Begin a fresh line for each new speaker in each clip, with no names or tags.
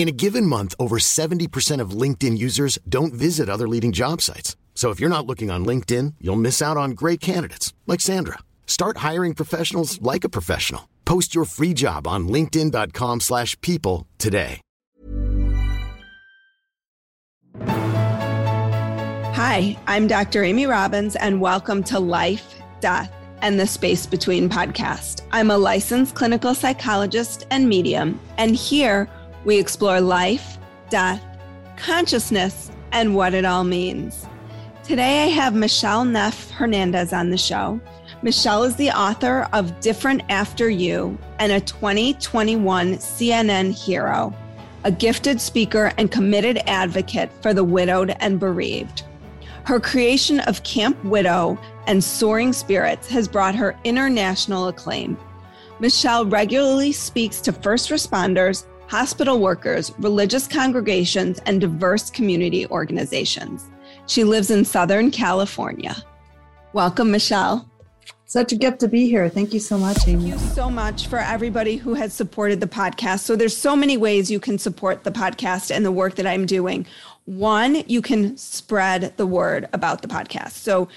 In a given month, over 70% of LinkedIn users don't visit other leading job sites. So if you're not looking on LinkedIn, you'll miss out on great candidates like Sandra. Start hiring professionals like a professional. Post your free job on linkedin.com/people today.
Hi, I'm Dr. Amy Robbins, and welcome to Life, Death, and the Space Between podcast. I'm a licensed clinical psychologist and medium, and here we explore life, death, consciousness, and what it all means. Today, I have Michele Neff Hernandez on the show. Michele is the author of Different After You and a 2021 CNN hero, a gifted speaker and committed advocate for the widowed and bereaved. Her creation of Camp Widow and Soaring Spirits has brought her international acclaim. Michele regularly speaks to first responders, hospital workers, religious congregations, and diverse community organizations. She lives in Southern California. Welcome, Michele.
Such a gift to be here. Thank you so much, Amy.
Thank you so much for everybody who has supported the podcast. So there's so many ways you can support the podcast and the work that I'm doing. One, you can spread the word about the podcast. So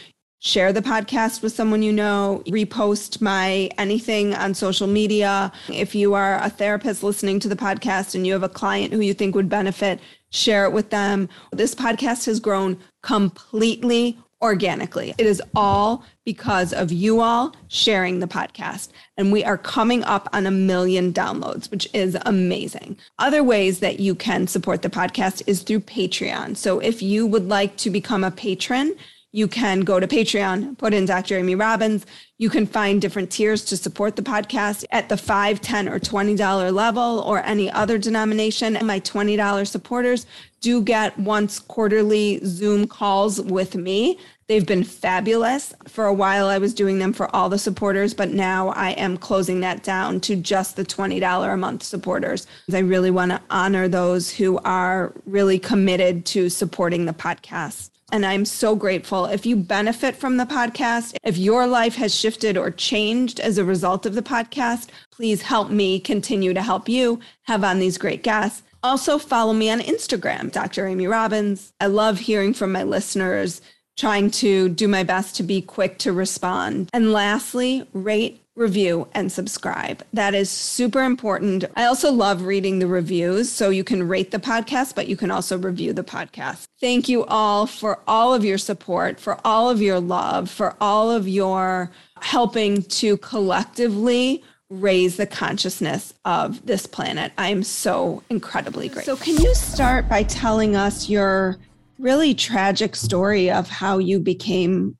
share the podcast with someone you know, repost my anything on social media. If you are a therapist listening to the podcast and you have a client who you think would benefit, share it with them. This podcast has grown completely organically. It is all because of you all sharing the podcast. And we are coming up on a million downloads, which is amazing. Other ways that you can support the podcast is through Patreon. So if you would like to become a patron, you can go to Patreon, put in Dr. Amy Robbins. You can find different tiers to support the podcast at the $5, 10 or $20 level or any other denomination. And my $20 supporters do get once quarterly Zoom calls with me. They've been fabulous. For a while, I was doing them for all the supporters, but now I am closing that down to just the $20 a month supporters. I really want to honor those who are really committed to supporting the podcast. And I'm so grateful. If you benefit from the podcast, if your life has shifted or changed as a result of the podcast, please help me continue to help you have on these great guests. Also, follow me on Instagram, Dr. Amy Robbins. I love hearing from my listeners, trying to do my best to be quick to respond. And lastly, rate, review, and subscribe. That is super important. I also love reading the reviews. So you can rate the podcast, but you can also review the podcast. Thank you all for all of your support, for all of your love, for all of your helping to collectively raise the consciousness of this planet. I am so incredibly grateful. So, can you start by telling us your really tragic story of how you became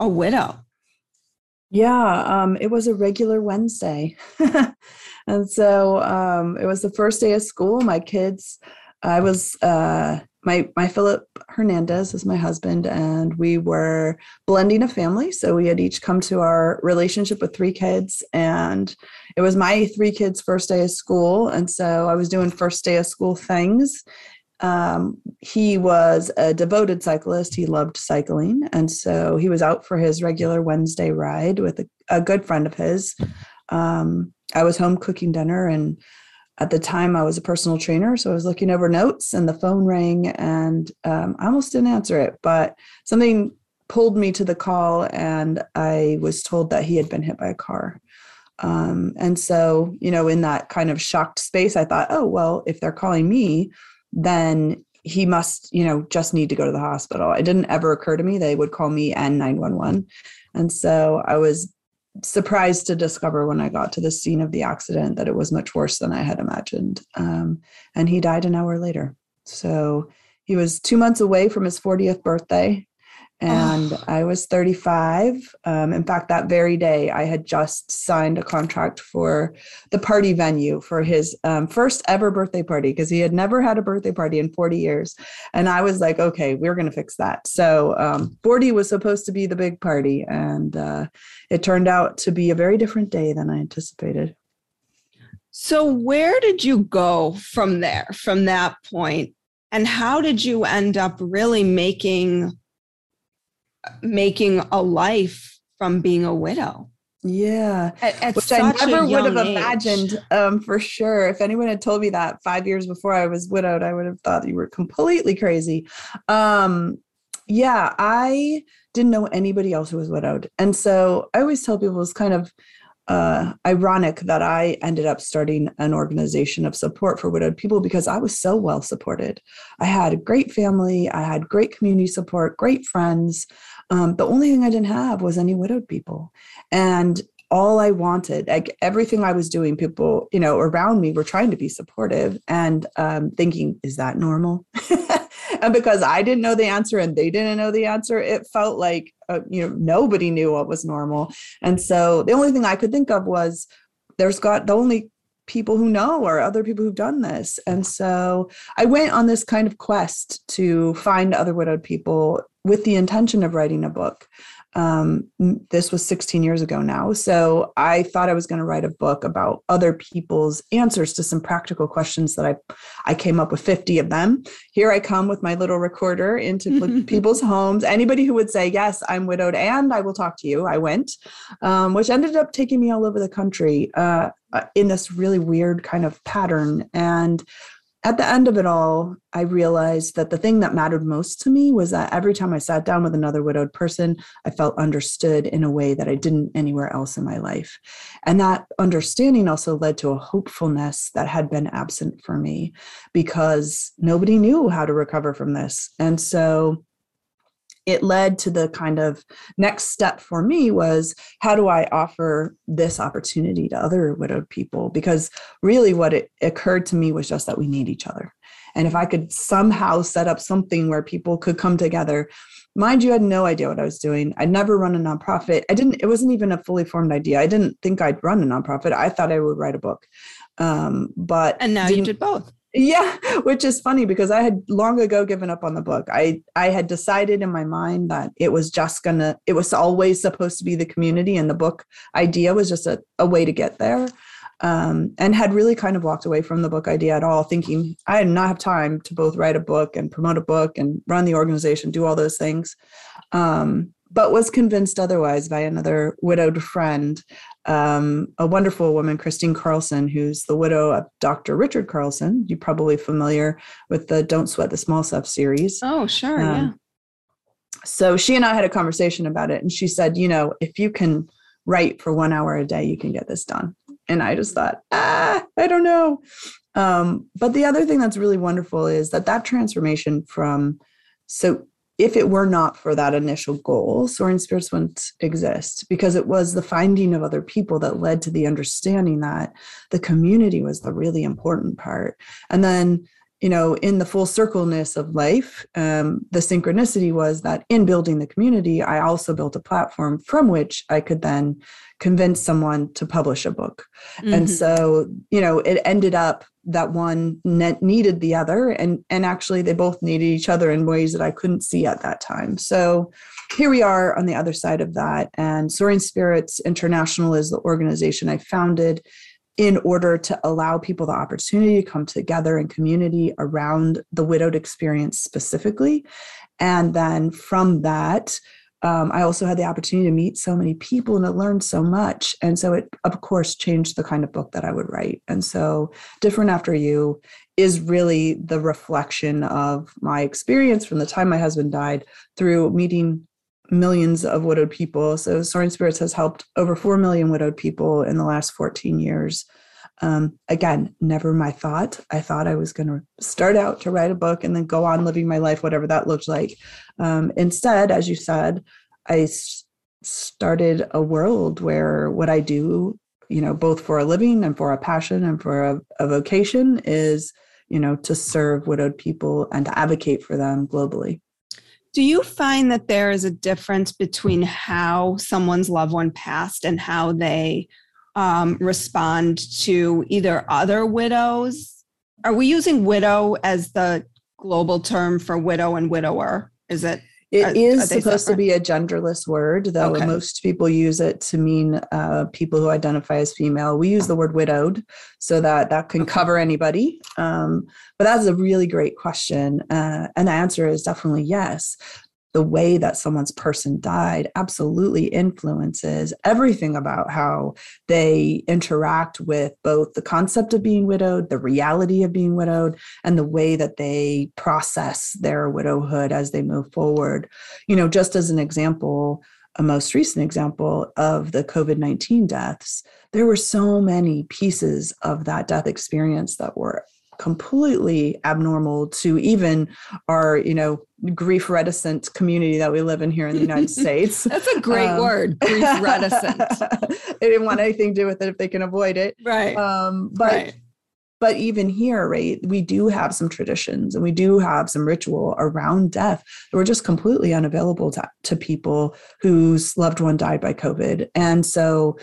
a widow?
Yeah, um, it was a regular Wednesday. and so um, it was the first day of school. My kids, I was, uh, my, my Philip Hernandez is my husband, and we were blending a family. So we had each come to our relationship with three kids, and it was my three kids' first day of school. And so I was doing first day of school things um, he was a devoted cyclist. He loved cycling. And so he was out for his regular Wednesday ride with a, a good friend of his. Um, I was home cooking dinner. And at the time, I was a personal trainer. So I was looking over notes and the phone rang. And um, I almost didn't answer it, but something pulled me to the call. And I was told that he had been hit by a car. Um, and so, you know, in that kind of shocked space, I thought, oh, well, if they're calling me, then he must, you know, just need to go to the hospital. It didn't ever occur to me they would call me and 911. And so I was surprised to discover when I got to the scene of the accident that it was much worse than I had imagined. Um, and he died an hour later. So he was two months away from his 40th birthday and oh. I was 35. Um, in fact, that very day, I had just signed a contract for the party venue for his um, first ever birthday party because he had never had a birthday party in 40 years. And I was like, okay, we're going to fix that. So um, 40 was supposed to be the big party, and uh, it turned out to be a very different day than I anticipated.
So, where did you go from there, from that point? And how did you end up really making making a life from being a widow.
Yeah, at, at which I never would have age. imagined um, for sure. If anyone had told me that five years before I was widowed, I would have thought you were completely crazy. Um, yeah, I didn't know anybody else who was widowed, and so I always tell people it's kind of uh, ironic that I ended up starting an organization of support for widowed people because I was so well supported. I had a great family, I had great community support, great friends. Um, the only thing I didn't have was any widowed people. And all I wanted, like everything I was doing, people, you know, around me were trying to be supportive and um, thinking, is that normal? and because I didn't know the answer and they didn't know the answer, it felt like, uh, you know, nobody knew what was normal. And so the only thing I could think of was there's got the only people who know or other people who've done this. And so I went on this kind of quest to find other widowed people with the intention of writing a book. Um, this was 16 years ago now. So I thought I was going to write a book about other people's answers to some practical questions that I, I came up with 50 of them. Here I come with my little recorder into people's homes. Anybody who would say, Yes, I'm widowed and I will talk to you, I went, um, which ended up taking me all over the country uh, in this really weird kind of pattern. And at the end of it all, I realized that the thing that mattered most to me was that every time I sat down with another widowed person, I felt understood in a way that I didn't anywhere else in my life. And that understanding also led to a hopefulness that had been absent for me because nobody knew how to recover from this. And so it led to the kind of next step for me was how do I offer this opportunity to other widowed people? Because really, what it occurred to me was just that we need each other. And if I could somehow set up something where people could come together, mind you, I had no idea what I was doing. I'd never run a nonprofit. I didn't, it wasn't even a fully formed idea. I didn't think I'd run a nonprofit. I thought I would write a book. Um, but
and now you did both
yeah which is funny because i had long ago given up on the book. I i had decided in my mind that it was just gonna it was always supposed to be the community and the book idea was just a, a way to get there. Um, and had really kind of walked away from the book idea at all thinking i did not have time to both write a book and promote a book and run the organization do all those things. Um, but was convinced otherwise by another widowed friend um, a wonderful woman, Kristine Carlson, who's the widow of Dr. Richard Carlson. You're probably familiar with the Don't Sweat the Small Stuff series.
Oh, sure. Um, yeah.
So she and I had a conversation about it, and she said, you know, if you can write for one hour a day, you can get this done. And I just thought, ah, I don't know. Um, but the other thing that's really wonderful is that that transformation from so if it were not for that initial goal, Soaring Spirits wouldn't exist because it was the finding of other people that led to the understanding that the community was the really important part. And then, you know, in the full circleness of life, um, the synchronicity was that in building the community, I also built a platform from which I could then convince someone to publish a book. Mm-hmm. And so, you know, it ended up that one needed the other and and actually they both needed each other in ways that I couldn't see at that time. So here we are on the other side of that and Soaring Spirits International is the organization I founded in order to allow people the opportunity to come together in community around the widowed experience specifically and then from that um, I also had the opportunity to meet so many people and to learn so much. And so it, of course, changed the kind of book that I would write. And so, Different After You is really the reflection of my experience from the time my husband died through meeting millions of widowed people. So Soaring Spirits has helped over 4 million widowed people in the last 14 years. Um, again, never my thought. I thought I was going to start out to write a book and then go on living my life, whatever that looked like. Um, instead, as you said, I s- started a world where what I do, you know, both for a living and for a passion and for a, a vocation is, you know, to serve widowed people and to advocate for them globally.
Do you find that there is a difference between how someone's loved one passed and how they um, respond to either other widows? Are we using widow as the global term for widow and widower? Is it?
It
Are-
is
are
supposed to be a genderless word, though
Okay.
most people use it to mean uh, people who identify as female. We use the word widowed, so that that can cover anybody. Um, but that's a really great question, uh, and the answer is definitely yes. The way that someone's person died absolutely influences everything about how they interact with both the concept of being widowed, the reality of being widowed, and the way that they process their widowhood as they move forward. You know, just as an example, a most recent example of the COVID 19 deaths, there were so many pieces of that death experience that were completely abnormal to even our, you know, grief reticent community that we live in here in the United States.
That's a great
Um,
word, grief reticent.
they didn't want anything to do with it if they can avoid it.
right.
Um, but
right.
but even here right we do have some traditions and we do have some ritual around death that were just completely unavailable to, to people whose loved one died by covid and so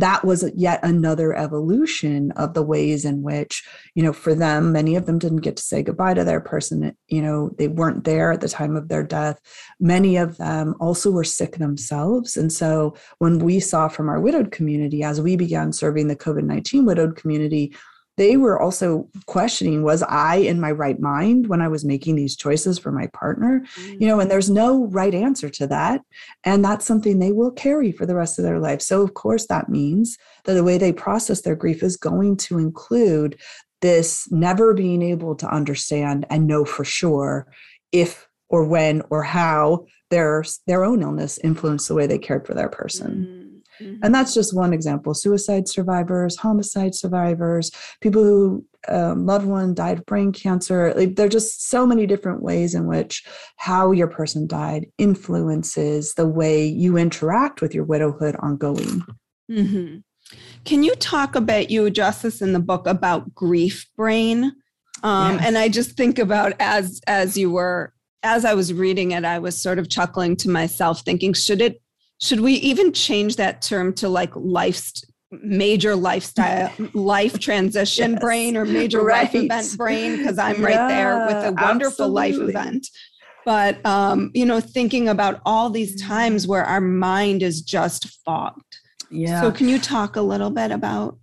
that was yet another evolution of the ways in which you know for them many of them didn't get to say goodbye to their person you know they weren't there at the time of their death. Many of them also were sick themselves. And so when we saw from our widowed community as we began serving the covid-19 widowed community they were also questioning was i in my right mind when i was making these choices for my partner? You know and mm. there's no right answer to that and that's something they will carry for the rest of their life. So of course that means that the way they process their grief is going to include this never being able to understand and know for sure if or when or how their their own illness influenced the way they cared for their person mm.
Mhm.
and that's just one example suicide survivors homicide survivors people who um, loved one died of brain cancer like there are just so many different ways in which how your person died influences the way you interact with your widowhood ongoing
Mhm. Can you talk about you address this in the book about grief brain? Um,
Yes.
And I just think about as as you were as I was reading it, I was sort of chuckling to myself, thinking, should it should we even change that term to like life major lifestyle life transition
Yes.
brain or major life event brain? Because I'm right there with a
Yeah,
wonderful life event. But um, you know, thinking about all these times where our mind is just fogged.
yeah
So can you talk a little bit about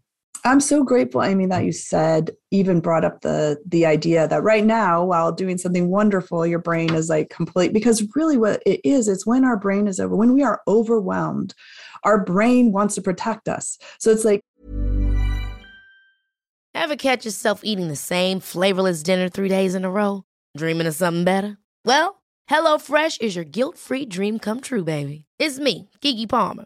I'm so grateful, Amy, that you said even brought up the the idea that right now, while doing something wonderful, your brain is like complete because really what it is, it's when our brain is over, when we are overwhelmed, our brain wants to protect us. So it's like
Ever catch yourself eating the same flavorless dinner three days in a row? Dreaming of something better? Well, HelloFresh is your guilt free dream come true, baby. It's me, Keke Palmer.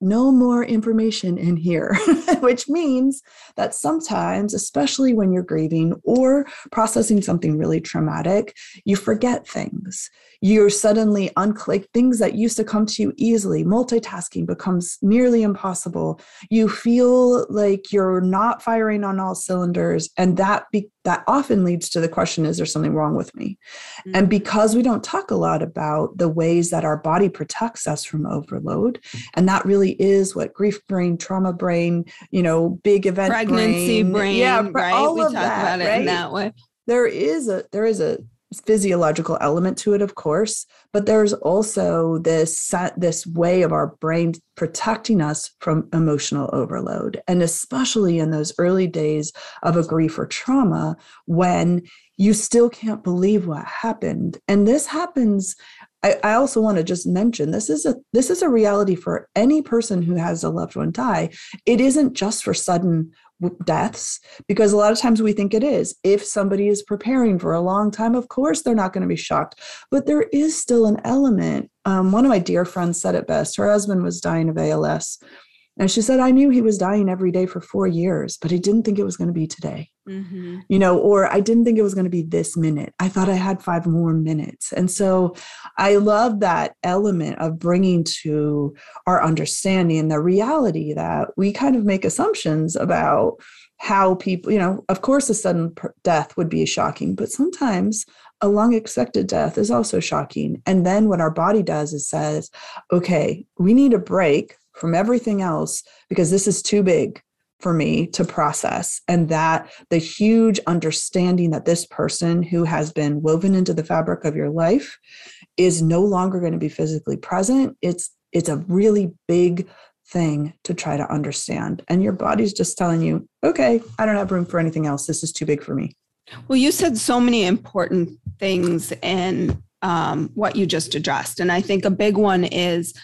No more information in here, which means that sometimes, especially when you're grieving or processing something really traumatic, you forget things. You're suddenly unclick things that used to come to you easily. Multitasking becomes nearly impossible. You feel like you're not firing on all cylinders, and that be, that often leads to the question: Is there something wrong with me? Mm-hmm. And because we don't talk a lot about the ways that our body protects us from overload, and that really is what grief brain, trauma brain, you know, big event
pregnancy
brain,
brain,
yeah,
right?
all
we
of
talk
that,
about it
right?
in that way.
There is a there is a physiological element to it of course but there's also this this way of our brain protecting us from emotional overload and especially in those early days of a grief or trauma when you still can't believe what happened and this happens I, I also want to just mention this is a this is a reality for any person who has a loved one die. It isn't just for sudden deaths because a lot of times we think it is. If somebody is preparing for a long time, of course they're not going to be shocked. But there is still an element. Um, one of my dear friends said it best. Her husband was dying of ALS. And she said, I knew he was dying every day for four years, but I didn't think it was going to be today. Mm-hmm. You know, or I didn't think it was going to be this minute. I thought I had five more minutes. And so I love that element of bringing to our understanding the reality that we kind of make assumptions about how people, you know, of course, a sudden death would be shocking, but sometimes a long expected death is also shocking. And then what our body does is says, okay, we need a break from everything else because this is too big for me to process. And that the huge understanding that this person who has been woven into the fabric of your life is no longer going to be physically present it's it's a really big thing to try to understand. And your body's just telling you okay i don't have room for anything else. This is too big for me.
Well you said so many important things in um, what you just addressed. And i think a big one is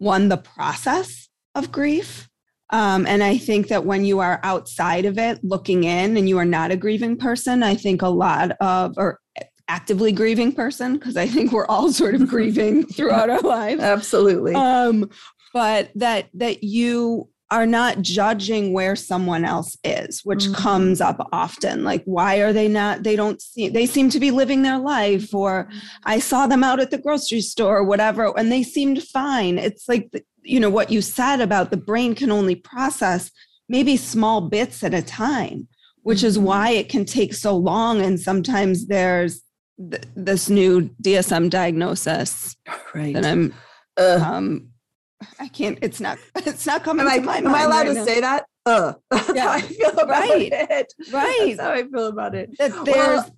one, the process of grief. Um, and I think that when you are outside of it, looking in, and you are not a grieving person, I think a lot of, or actively grieving person, because I think we're all sort of grieving throughout our lives.
Absolutely. Um,
but that that you are not judging where someone else is which mm-hmm. comes up often like why are they not they don't see they seem to be living their life or i saw them out at the grocery store or whatever and they seemed fine it's like you know what you said about the brain can only process maybe small bits at a time which mm-hmm. is why it can take so long and sometimes there's th- this new dsm diagnosis
right
that i'm um, I can't. It's not. It's not coming am
I,
my
am
mind.
Am I allowed
right
to
now.
say that? Uh.
Yeah.
I feel about
right.
it.
Right.
That's how I feel about it.
That there's
well,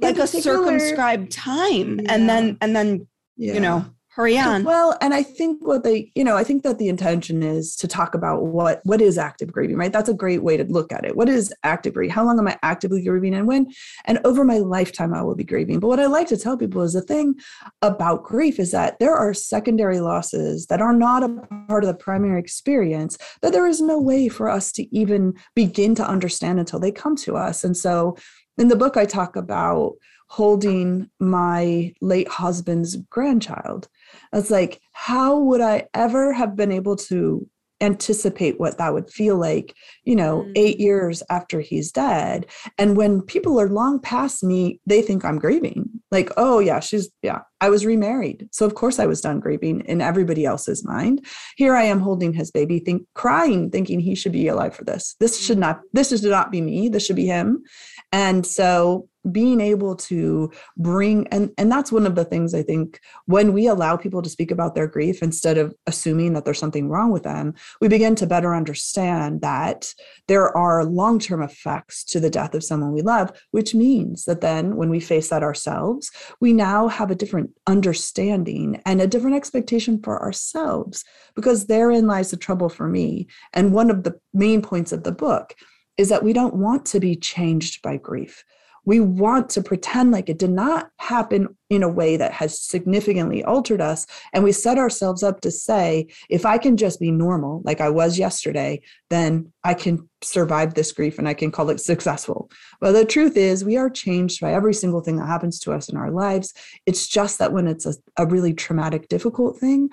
like a circumscribed time,
yeah.
and then and then yeah. you know hurry on.
well and i think what they you know i think that the intention is to talk about what what is active grieving right? That's a great way to look at it. What is active grieving? How long am i actively grieving and when? And over my lifetime i will be grieving. But what i like to tell people is the thing about grief is that there are secondary losses that are not a part of the primary experience that there is no way for us to even begin to understand until they come to us. And so in the book i talk about holding my late husband's grandchild. It's like, how would I ever have been able to anticipate what that would feel like, you know, mm. eight years after he's dead? And when people are long past me, they think I'm grieving. Like, oh, yeah, she's, yeah, I was remarried. So of course I was done grieving in everybody else's mind. Here I am holding his baby, think crying, thinking he should be alive for this. This should not, this should not be me. This should be him. And so being able to bring and and that's one of the things i think when we allow people to speak about their grief instead of assuming that there's something wrong with them we begin to better understand that there are long-term effects to the death of someone we love which means that then when we face that ourselves we now have a different understanding and a different expectation for ourselves because therein lies the trouble for me. And one of the main points of the book is that we don't want to be changed by grief we want to pretend like it did not happen in a way that has significantly altered us. And we set ourselves up to say, if I can just be normal, like I was yesterday, then I can survive this grief and I can call it successful. Well, the truth is, we are changed by every single thing that happens to us in our lives. It's just that when it's a, a really traumatic, difficult thing,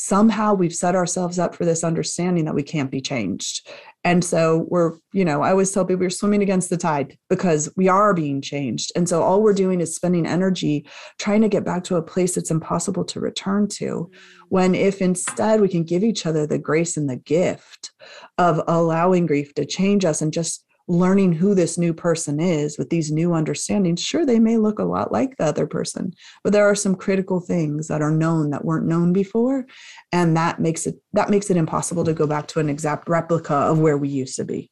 somehow we've set ourselves up for this understanding that we can't be changed. And so we're, you know, I always tell people we're swimming against the tide because we are being changed. And so all we're doing is spending energy trying to get back to a place that's impossible to return to. Mm. When if instead we can give each other the grace and the gift of allowing grief to change us and just learning who this new person is with these new understandings, sure, they may look a lot like the other person, but there are some critical things that are known that weren't known before. And that makes it that makes it impossible to go back to an exact replica of where we used to be.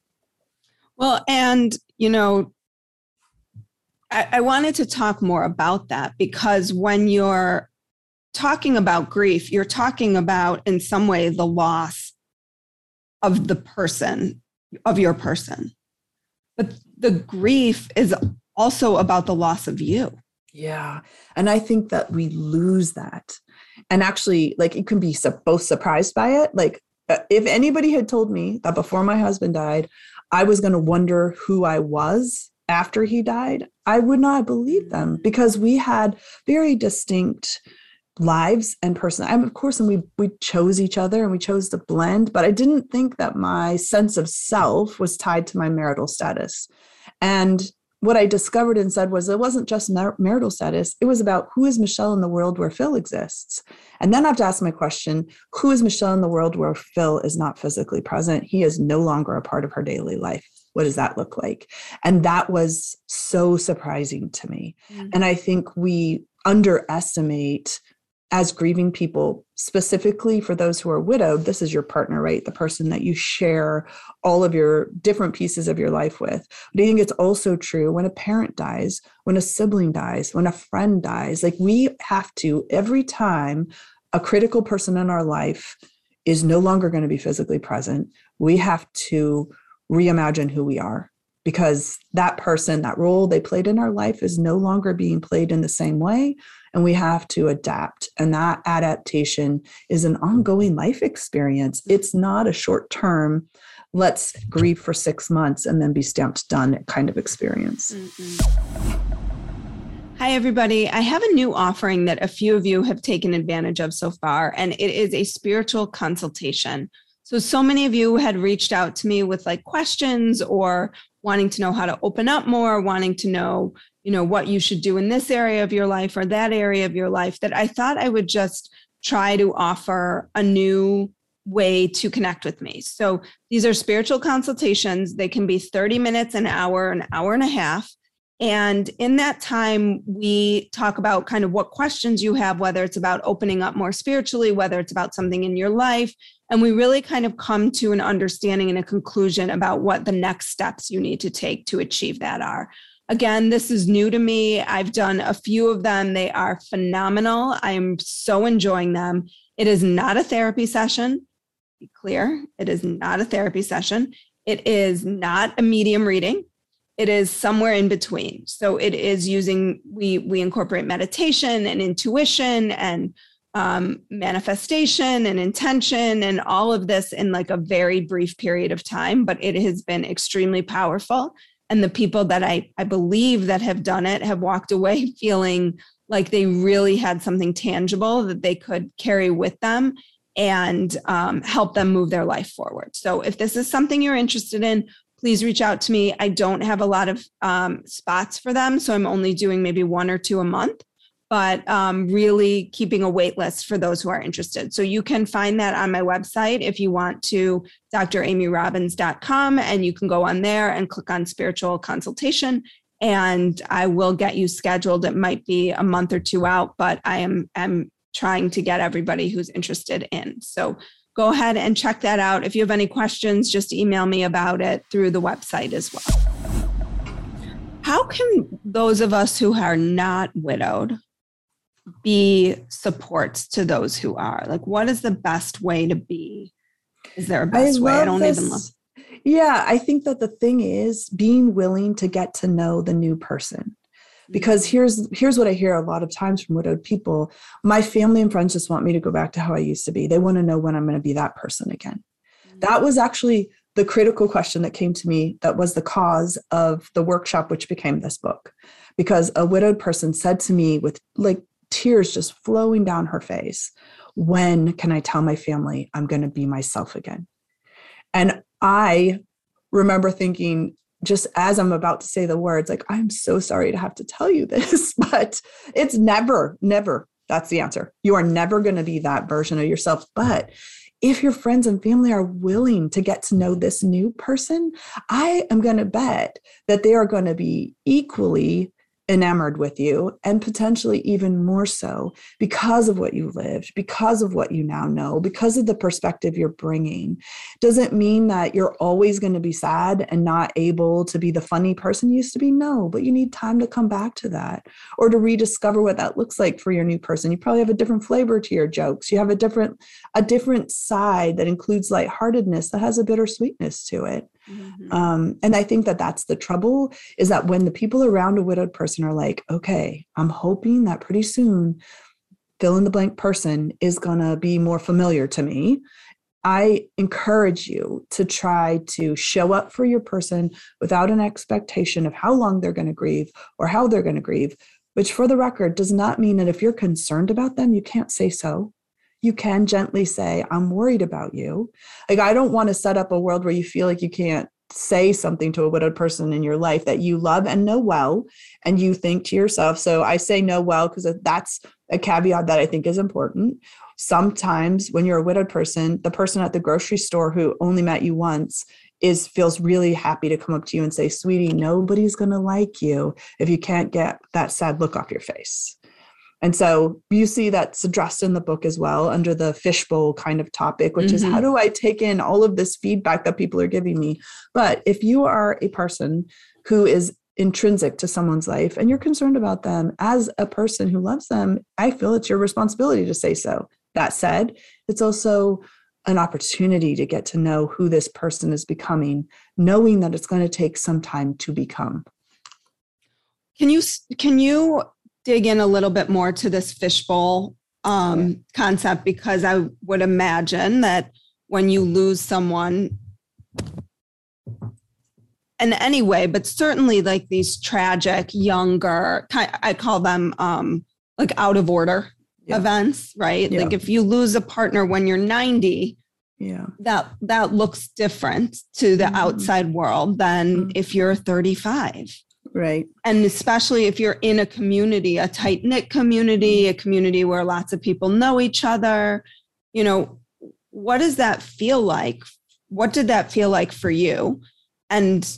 Well, and you know, I, I wanted to talk more about that because when you're talking about grief, you're talking about in some way the loss of the person, of your person but the grief is also about the loss of you.
Yeah. And I think that we lose that. And actually, like, it can be both surprised by it. Like, uh, if anybody had told me that before my husband died, I was going to wonder who I was after he died, I would not believe them because we had very distinct lives and person i'm of course and we we chose each other and we chose to blend but i didn't think that my sense of self was tied to my marital status. And what i discovered and said was it wasn't just mar- marital status it was about who is michele in the world where phil exists. And then i have to ask my question who is michele in the world where phil is not physically present? He is no longer a part of her daily life. What does that look like? And that was so surprising to me. Mm-hmm. and i think we underestimate as grieving people, specifically for those who are widowed, this is your partner, right? The person that you share all of your different pieces of your life with. But I think it's also true when a parent dies, when a sibling dies, when a friend dies. Like we have to, every time a critical person in our life is no longer going to be physically present, we have to reimagine who we are because that person, that role they played in our life is no longer being played in the same way and we have to adapt. And that adaptation is an ongoing life experience. It's not a short term, let's grieve for six months and then be stamped done kind of experience. mm
Hi, everybody. I have a new offering that a few of you have taken advantage of so far, and it is a spiritual consultation. So, so many of you had reached out to me with like questions or wanting to know how to open up more, wanting to know, you know what you should do in this area of your life or that area of your life that i thought i would just try to offer a new way to connect with me. So these are spiritual consultations. They can be 30 minutes an hour an hour and a half and in that time, we talk about kind of what questions you have, whether it's about opening up more spiritually, whether it's about something in your life. And we really kind of come to an understanding and a conclusion about what the next steps you need to take to achieve that are. Again, this is new to me. I've done a few of them. They are phenomenal. I am so enjoying them. It is not a therapy session. Be clear, it is not a therapy session. It is not a medium reading. It is somewhere in between. So it is using we we incorporate meditation and intuition and um, manifestation and intention and all of this in like a very brief period of time. But it has been extremely powerful and the people that I, I believe that have done it have walked away feeling like they really had something tangible that they could carry with them and um, help them move their life forward. So if this is something you're interested in, please reach out to me. I don't have a lot of um, spots for them, so I'm only doing maybe one or two a month but um, really keeping a wait list for those who are interested. So you can find that on my website if you want to dramyrobbins.com and you can go on there and click on spiritual consultation and I will get you scheduled. It might be a month or two out, but I am am trying to get everybody who's interested in. So go ahead and check that out. If you have any questions, just email me about it through the website as well. How can those of us who are not widowed be supports to those who are? Like, what is the best way to be? Is there a best I way? I don't this. even love.
Yeah, I think that the thing is being willing to get to know the new person. Because mm-hmm. here's here's what I hear a lot of times from widowed people. My family and friends just want me to go back to how I used to be. They want to know when I'm going to be that person again. Mm-hmm. That was actually the critical question that came to me that was the cause of the workshop which became this book because a widowed person said to me with like tears just flowing down her face. when can I tell my family I'm going to be myself again? And I remember thinking, just as I'm about to say the words, like, I'm so sorry to have to tell you this, but it's never, never. That's the answer. You are never going to be that version of yourself. But if your friends and family are willing to get to know this new person, I am going to bet that they are going to be equally enamored with you and potentially even more so because of what you lived because of what you now know because of the perspective you're bringing. Doesn't mean that you're always going to be sad and not able to be the funny person you used to be. No but you need time to come back to that or to rediscover what that looks like for your new person. You probably have a different flavor to your jokes. You have a different a different side that includes lightheartedness that has a bittersweetness to it Mm-hmm. Um, and I think that that's the trouble is that when the people around a widowed person are like, okay, I'm hoping that pretty soon fill in the blank person is going to be more familiar to me. I encourage you to try to show up for your person without an expectation of how long they're going to grieve or how they're going to grieve, which for the record does not mean that if you're concerned about them, you can't say so you can gently say, I'm worried about you. Like, I don't want to set up a world where you feel like you can't say something to a widowed person in your life that you love and know well. And you think to yourself, so I say know well because that's a caveat that I think is important. Sometimes when you're a widowed person, the person at the grocery store who only met you once is feels really happy to come up to you and say, sweetie, nobody's going to like you if you can't get that sad look off your face. And so you see that's addressed in the book as well under the fishbowl kind of topic, which mm-hmm. is how mm-hmm. do I take in all of this feedback that people are giving me? But if you are a person who is intrinsic to someone's life and you're concerned about them as a person who loves them, I feel it's your responsibility to say so. That said, it's also an opportunity to get to know who this person is becoming, knowing that it's going to take some time to become.
Can you can you dig in a little bit more to this fishbowl um, concept because I would imagine that when you lose someone, in any way, but certainly like these tragic, younger, I call them um, like out of order yeah. events, right? Yeah. Like if you lose a partner when you're 90,
yeah
that that looks different to the mm-hmm. outside world than mm-hmm. if you're 35
Right.
And especially if you're in a community, a tight knit community, a community where lots of people know each other, you know, what does that feel like? What did that feel like for you? And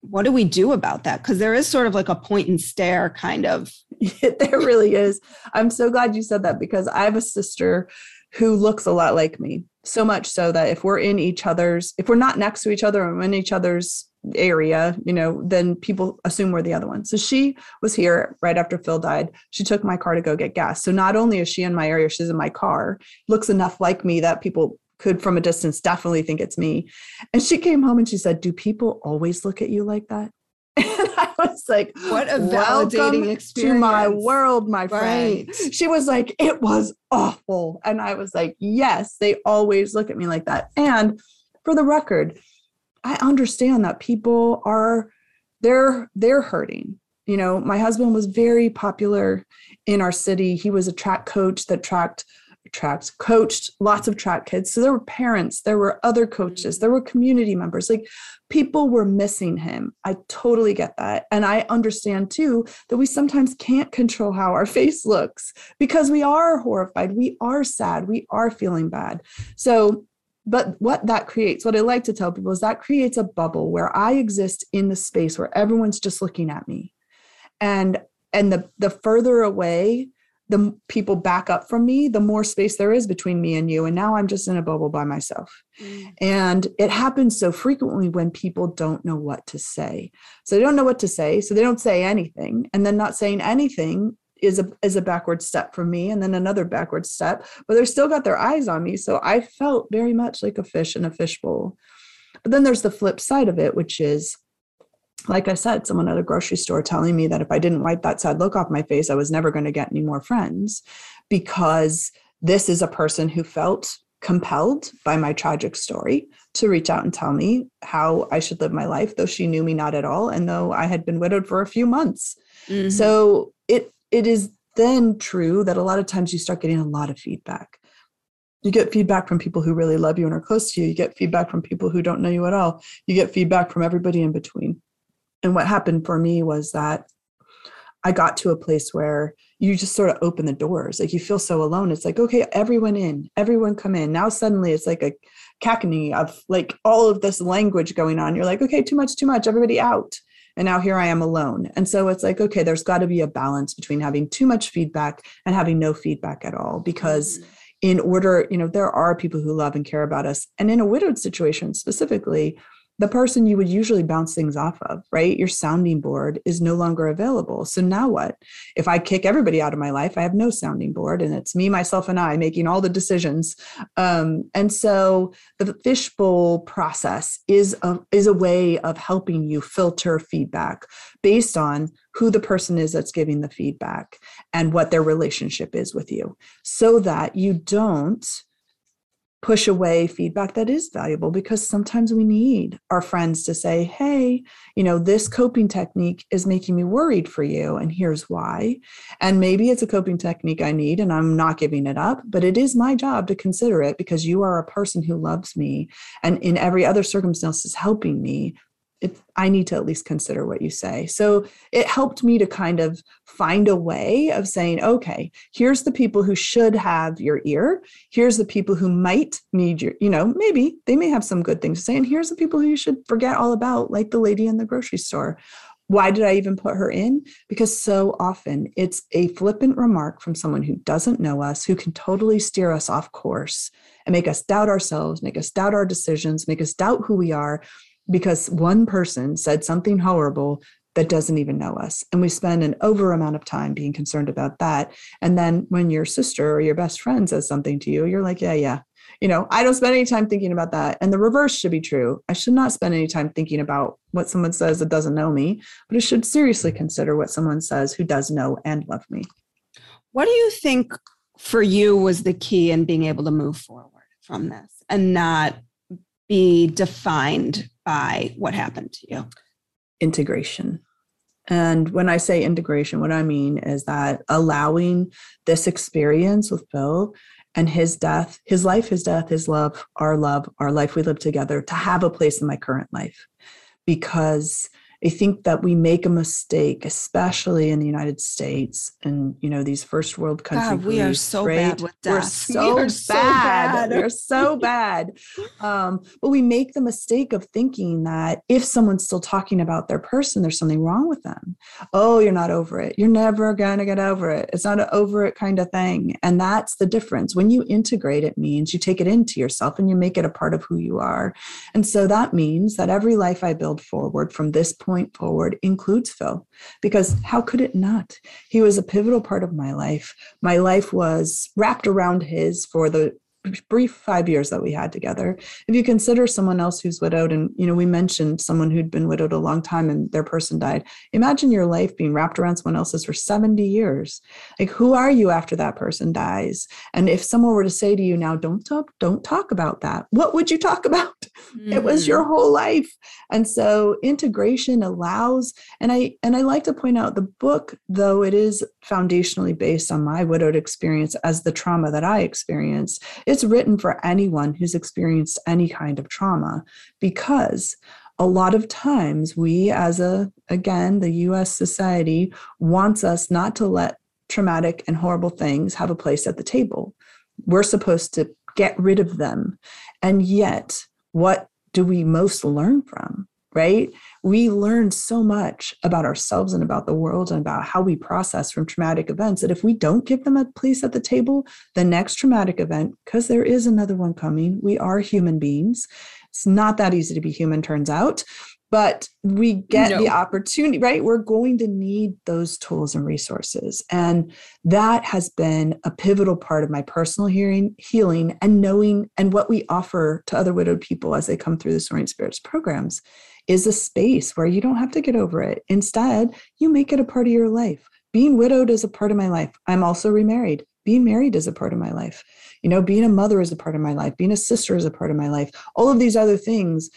what do we do about that? Because there is sort of like a point and stare kind of.
there really is. I'm so glad you said that because I have a sister who looks a lot like me. So much so that if we're in each other's, if we're not next to each other and in each other's area, you know, then people assume we're the other one. So she was here right after Phil died. She took my car to go get gas. So not only is she in my area, she's in my car, looks enough like me that people could from a distance definitely think it's me. And she came home and she said, Do people always look at you like that? And I was like,
What a validating experience
to my world, my friend. Right. She was like, It was awful. And I was like, Yes, they always look at me like that. And for the record, I understand that people are they're they're hurting. You know, my husband was very popular in our city. He was a track coach that tracked tracked coached lots of track kids. So there were parents, there were other coaches, mm-hmm. there were community members. Like people were missing him. I totally get that. And I understand too that we sometimes can't control how our face looks because we are horrified, we are sad, we are feeling bad. So but what that creates, what I like to tell people is that creates a bubble where I exist in the space where everyone's just looking at me. And and the the further away the people back up from me, the more space there is between me and you. And now I'm just in a bubble by myself. Mm. And it happens so frequently when people don't know what to say. So they don't know what to say. So they don't say anything. And then not saying anything is a is a backward step for me and then another backward step but they're still got their eyes on me so i felt very much like a fish in a fishbowl but then there's the flip side of it which is like i said someone at a grocery store telling me that if i didn't wipe that sad look off my face i was never going to get any more friends because this is a person who felt compelled by my tragic story to reach out and tell me how I should live my life, though she knew me not at all, and though I had been widowed for a few months. Mm-hmm. So it it is then true that a lot of times you start getting a lot of feedback. You get feedback from people who really love you and are close to you. You get feedback from people who don't know you at all. You get feedback from everybody in between. And what happened for me was that I got to a place where you just sort of open the doors. Like you feel so alone. It's like, okay, everyone in, everyone come in. Now suddenly it's like a cacophony of like all of this language going on. You're like, okay, too much, too much, everybody out. And now here I am alone. And so it's like, okay, there's got to be a balance between having too much feedback and having no feedback at all. Because mm-hmm. in order, you know, there are people who love and care about us. And in a widowed situation specifically, the person you would usually bounce things off of, right? Your sounding board is no longer available. So now what? If I kick everybody out of my life, I have no sounding board and it's me, myself, and I making all the decisions. Um, and so the fishbowl process is a, is a way of helping you filter feedback based on who the person is that's giving the feedback and what their relationship is with you so that you don't push away feedback that is valuable because sometimes we need our friends to say, Hey, you know, this coping technique is making me worried for you, and here's why. And maybe it's a coping technique I need, and I'm not giving it up, but it is my job to consider it because you are a person who loves me and in every other circumstance is helping me it, I need to at least consider what you say. So it helped me to kind of find a way of saying, okay, here's the people who should have your ear. Here's the people who might need your, you know, maybe they may have some good things to say. And here's the people who you should forget all about, like the lady in the grocery store. Why did I even put her in? Because so often it's a flippant remark from someone who doesn't know us, who can totally steer us off course and make us doubt ourselves, make us doubt our decisions, make us doubt who we are because one person said something horrible that doesn't even know us. And we spend an over amount of time being concerned about that. And then when your sister or your best friend says something to you, you're like, yeah, yeah. You know, I don't spend any time thinking about that. And the reverse should be true. I should not spend any time thinking about what someone says that doesn't know me, but I should seriously consider what someone says who does know and love me.
What do you think for you was the key in being able to move forward from this and not be defined by what happened to you?
Integration. And when I say integration, what I mean is that allowing this experience with Phil and his death, his life, his death, his love, our love, our life we live together to have a place in my current life. Because I think that we make a mistake, especially in the United States and you know these first world countries.
God, we are so right? bad with death.
We're so, we bad. so bad. We're so bad. Um, but we make the mistake of thinking that if someone's still talking about their person, there's something wrong with them. Oh, you're not over it. You're never gonna get over it. It's not an over it kind of thing. And that's the difference. When you integrate, it means you take it into yourself and you make it a part of who you are. And so that means that every life I build forward from this point forward includes Phil, because how could it not? He was a pivotal part of my life. My life was wrapped around his for the brief five years that we had together if you consider someone else who's widowed and you know we mentioned someone who'd been widowed a long time and their person died imagine your life being wrapped around someone else's for 70 years like who are you after that person dies and if someone were to say to you now don't talk don't talk about that what would you talk about mm-hmm. it was your mm-hmm. whole life and so integration allows and i and i like to point out the book though it is foundationally based on my widowed experience as the trauma that i experienced it's written for anyone who's experienced any kind of trauma because a lot of times we as a again the US society wants us not to let traumatic and horrible things have a place at the table. We're supposed to get rid of them. And yet, what do we most learn from? Right? We learn so much about ourselves and about the world and about how we process from traumatic events that if we don't give them a place at the table, the next traumatic event, because there is another one coming, we are human beings. It's not that easy to be human, turns out. But we get no. the opportunity, right? We're going to need those tools and resources. And that has been a pivotal part of my personal hearing, healing and knowing and what we offer to other widowed people as they come through the Soaring Spirits programs is a space where you don't have to get over it. Instead, you make it a part of your life. Being widowed is a part of my life. I'm also remarried. Being married is a part of my life. You know, being a mother is a part of my life. Being a sister is a part of my life. All of these other things,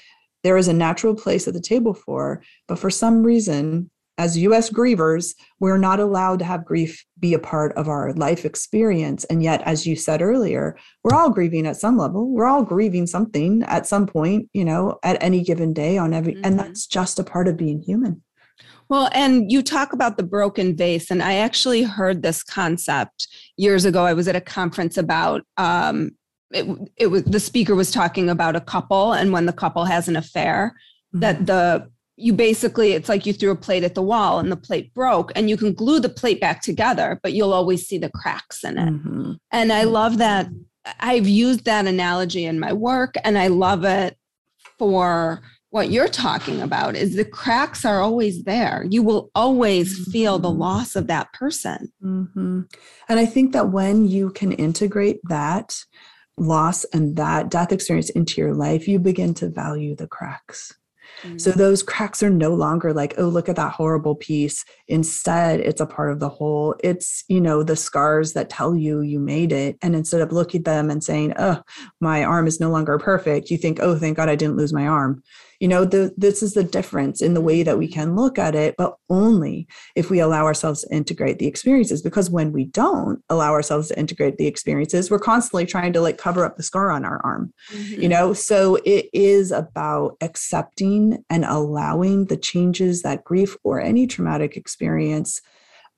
there is a natural place at the table for. But for some reason, as US grievers, we're not allowed to have grief be a part of our life experience. And yet, as you said earlier, we're all grieving at some level. We're all grieving something at some point, you know, at any given day on every, mm-hmm. and that's just a part of being human.
Well, and you talk about the broken vase, and I actually heard this concept years ago. I was at a conference about um, it, it was the speaker was talking about a couple, and when the couple has an affair, mm-hmm. that the you basically it's like you threw a plate at the wall and the plate broke and you can glue the plate back together but you'll always see the cracks in it mm-hmm. and i love that i've used that analogy in my work and i love it for what you're talking about is the cracks are always there. You will always feel the mm-hmm. loss of that person.
Mm-hmm. And I think that when you can integrate that loss and that death experience into your life, you begin to value the cracks. So mm-hmm. those cracks are no longer like, oh, look at that horrible piece. Instead, it's a part of the whole. It's, you know, the scars that tell you you made it. And instead of looking at them and saying, oh, my arm is no longer perfect, you think, oh, thank God I didn't lose my arm you know the, this is the difference in the way that we can look at it but only if we allow ourselves to integrate the experiences because when we don't allow ourselves to integrate the experiences we're constantly trying to like cover up the scar on our arm mm-hmm. you know? So it is about accepting and allowing the changes that grief or any traumatic experience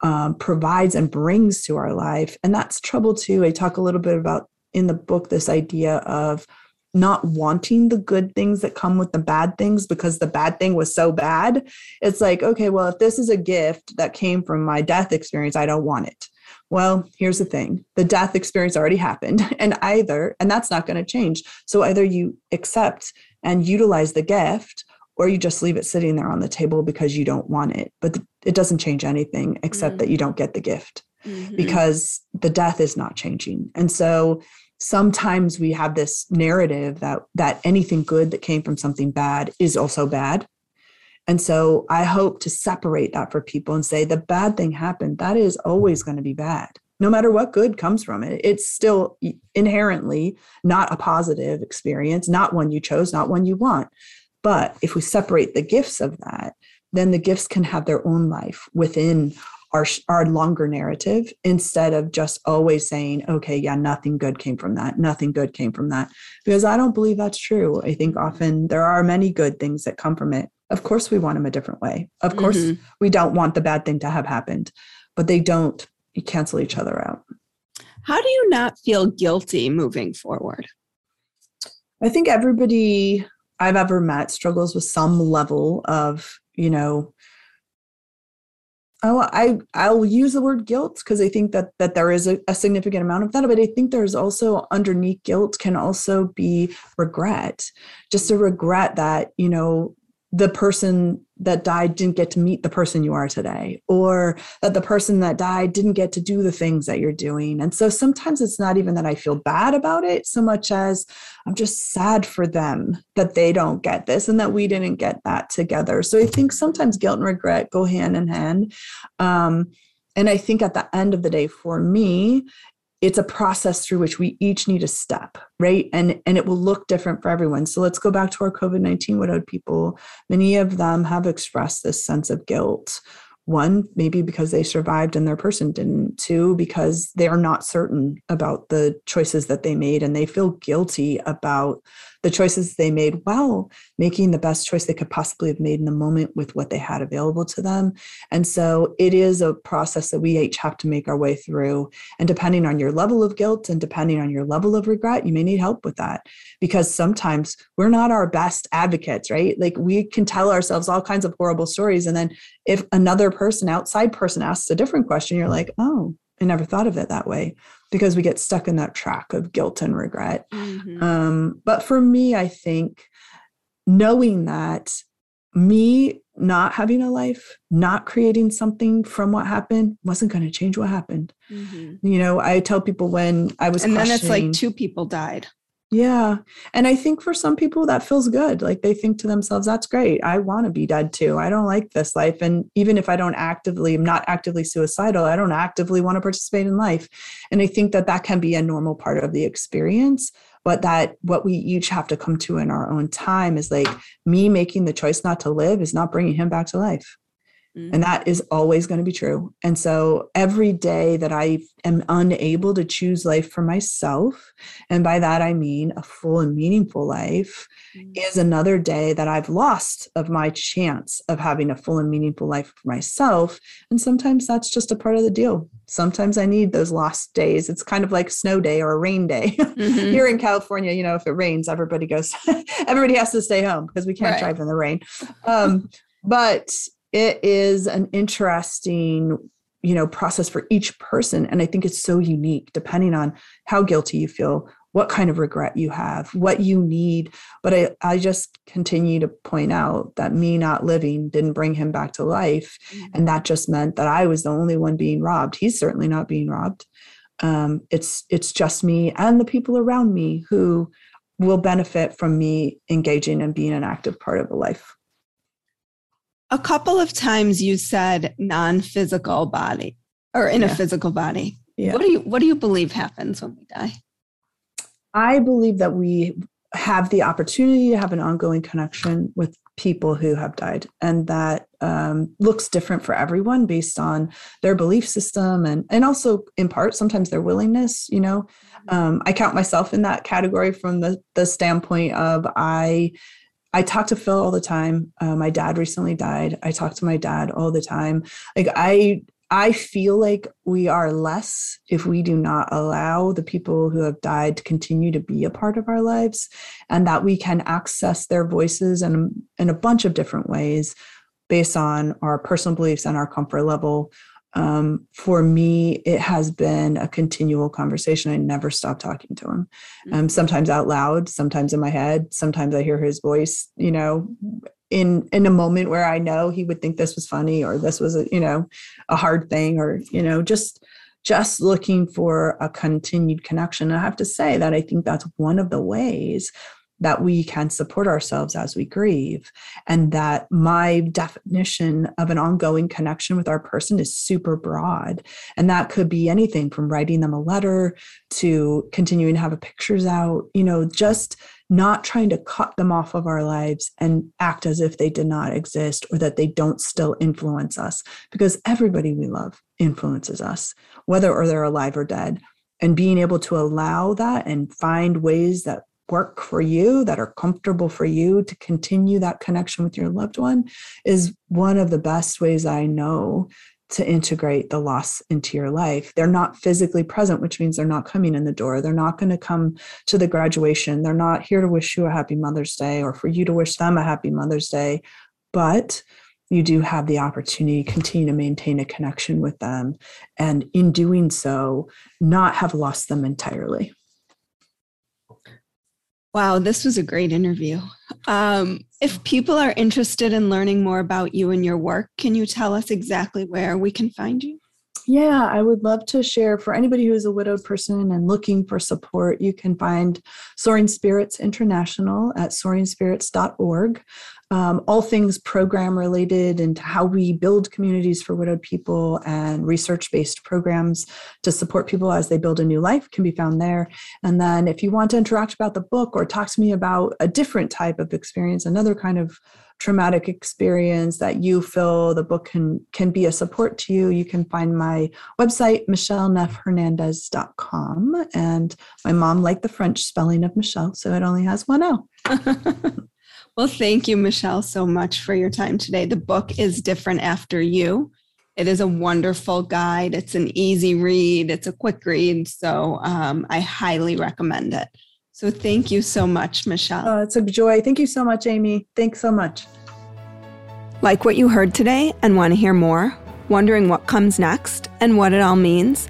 um, provides and brings to our life. And that's trouble too. I talk a little bit about in the book this idea of not wanting the good things that come with the bad things because the bad thing was so bad. It's like, okay, well, if this is a gift that came from my death experience, I don't want it. Well, here's the thing the death experience already happened, and either, and that's not going to change. So either you accept and utilize the gift, or you just leave it sitting there on the table because you don't want it. But it doesn't change anything except mm-hmm. that you don't get the gift mm-hmm. because the death is not changing. And so sometimes we have this narrative that that anything good that came from something bad is also bad. And so i hope to separate that for people and say the bad thing happened that is always going to be bad. No matter what good comes from it it's still inherently not a positive experience not one you chose not one you want. But if we separate the gifts of that then the gifts can have their own life within our our longer narrative instead of just always saying okay yeah nothing good came from that. Nothing good came from that. Because i don't believe that's true. I think often there are many good things that come from it. Of course we want them a different way. Of course mm-hmm. we don't want the bad thing to have happened but they don't cancel each other out.
How do you not feel guilty moving forward?
I think everybody i've ever met struggles with some level of you know Oh, I I'll use the word guilt because I think that that there is a, a, significant amount of that, but I think there's also underneath guilt can also be regret, just a regret that you know the person that died didn't get to meet the person you are today, or that the person that died didn't get to do the things that you're doing. And so sometimes it's not even that I feel bad about it so much as I'm just sad for them that they don't get this and that we didn't get that together. So I think sometimes guilt and regret go hand in hand. Um, and I think at the end of the day, for me, it's a process through which we each need a step right? And and it will look different for everyone. So let's go back to our covid-19 widowed people. Many of them have expressed this sense of guilt. One maybe because they survived and their person didn't. Two because they are not certain about the choices that they made and they feel guilty about the choices they made while making the best choice they could possibly have made in the moment with what they had available to them. And so it is a process that we each have to make our way through. And depending on your level of guilt and depending on your level of regret you may need help with that. Because sometimes we're not our best advocates right? Like we can tell ourselves all kinds of horrible stories and then if another person, outside person, asks a different question, you're like, oh, I never thought of it that way because we get stuck in that track of guilt and regret. Mm-hmm. Um, but for me, I think knowing that me not having a life, not creating something from what happened wasn't going to change what happened. Mm-hmm. You know, I tell people when I was,
and then it's like two people died.
Yeah. And I think for some people that feels good. Like they think to themselves, that's great. I want to be dead too. I don't like this life. And even if I don't actively, I'm not actively suicidal, I don't actively want to participate in life. And I think that that can be a normal part of the experience. But that what we each have to come to in our own time is like me making the choice not to live is not bringing him back to life. Mm-hmm. And that is always going to be true. And so every day that I am unable to choose life for myself, and by that I mean a full and meaningful life, mm-hmm. is another day that I've lost of my chance of having a full and meaningful life for myself. And sometimes that's just a part of the deal. Sometimes I need those lost days. It's kind of like a snow day or a rain day. Mm-hmm. Here in California, you know, if it rains, everybody goes, everybody has to stay home because we can't right. drive in the rain. Um, but it is an interesting you know process for each person and i think it's so unique depending on how guilty you feel what kind of regret you have what you need. But i, I just continue to point out that me not living didn't bring him back to life mm-hmm. and that just meant that i was the only one being robbed. He's certainly not being robbed. Um, it's it's just me and the people around me who will benefit from me engaging and being an active part of a life
a couple of times you said non-physical body or in yeah. a physical body. Yeah. What do you what do you believe happens when we die?
I believe that we have the opportunity to have an ongoing connection with people who have died and that um, looks different for everyone based on their belief system and and also in part sometimes their willingness you know mm-hmm. um, i count myself in that category from the the standpoint of i I talk to Phil all the time. Uh, my dad recently died. I talk to my dad all the time. Like I I feel like we are less if we do not allow the people who have died to continue to be a part of our lives and that we can access their voices in, in a bunch of different ways based on our personal beliefs and our comfort level um, for me, it has been a continual conversation. I never stop talking to him. Um, mm-hmm. sometimes out loud, sometimes in my head. Sometimes I hear his voice. You know, in in a moment where I know he would think this was funny or this was a you know a hard thing or you know just just looking for a continued connection. And I have to say that I think that's one of the ways that we can support ourselves as we grieve. And that my definition of an ongoing connection with our person is super broad. And that could be anything from writing them a letter to continuing to have a pictures out, you know, just not trying to cut them off of our lives and act as if they did not exist or that they don't still influence us because everybody we love influences us whether or they're alive or dead and being able to allow that and find ways that work for you, that are comfortable for you to continue that connection with your loved one is one of the best ways I know to integrate the loss into your life. They're not physically present, which means they're not coming in the door. They're not going to come to the graduation. They're not here to wish you a happy Mother's Day or for you to wish them a happy Mother's Day. But you do have the opportunity to continue to maintain a connection with them. And in doing so, not have lost them entirely.
Wow, this was a great interview. Um, if people are interested in learning more about you and your work, can you tell us exactly where we can find you?
Yeah, I would love to share for anybody who is a widowed person and looking for support. You can find Soaring Spirits International at soaringspirits.org um, all things program related and how we build communities for widowed people and research based programs to support people as they build a new life can be found there. And then if you want to interact about the book or talk to me about a different type of experience, another kind of traumatic experience that you feel the book can can be a support to you you can find my website micheleneffhernandez.com and my mom liked the french spelling of michele so it only has one o
Well, thank you, Michele, so much for your time today. The book is Different After You. It is a wonderful guide. It's an easy read, it's a quick read. So um, I highly recommend it. So thank you so much, Michele.
Oh, it's a joy. Thank you so much, Amy. Thanks so much.
Like what you heard today and want to hear more? Wondering what comes next and what it all means?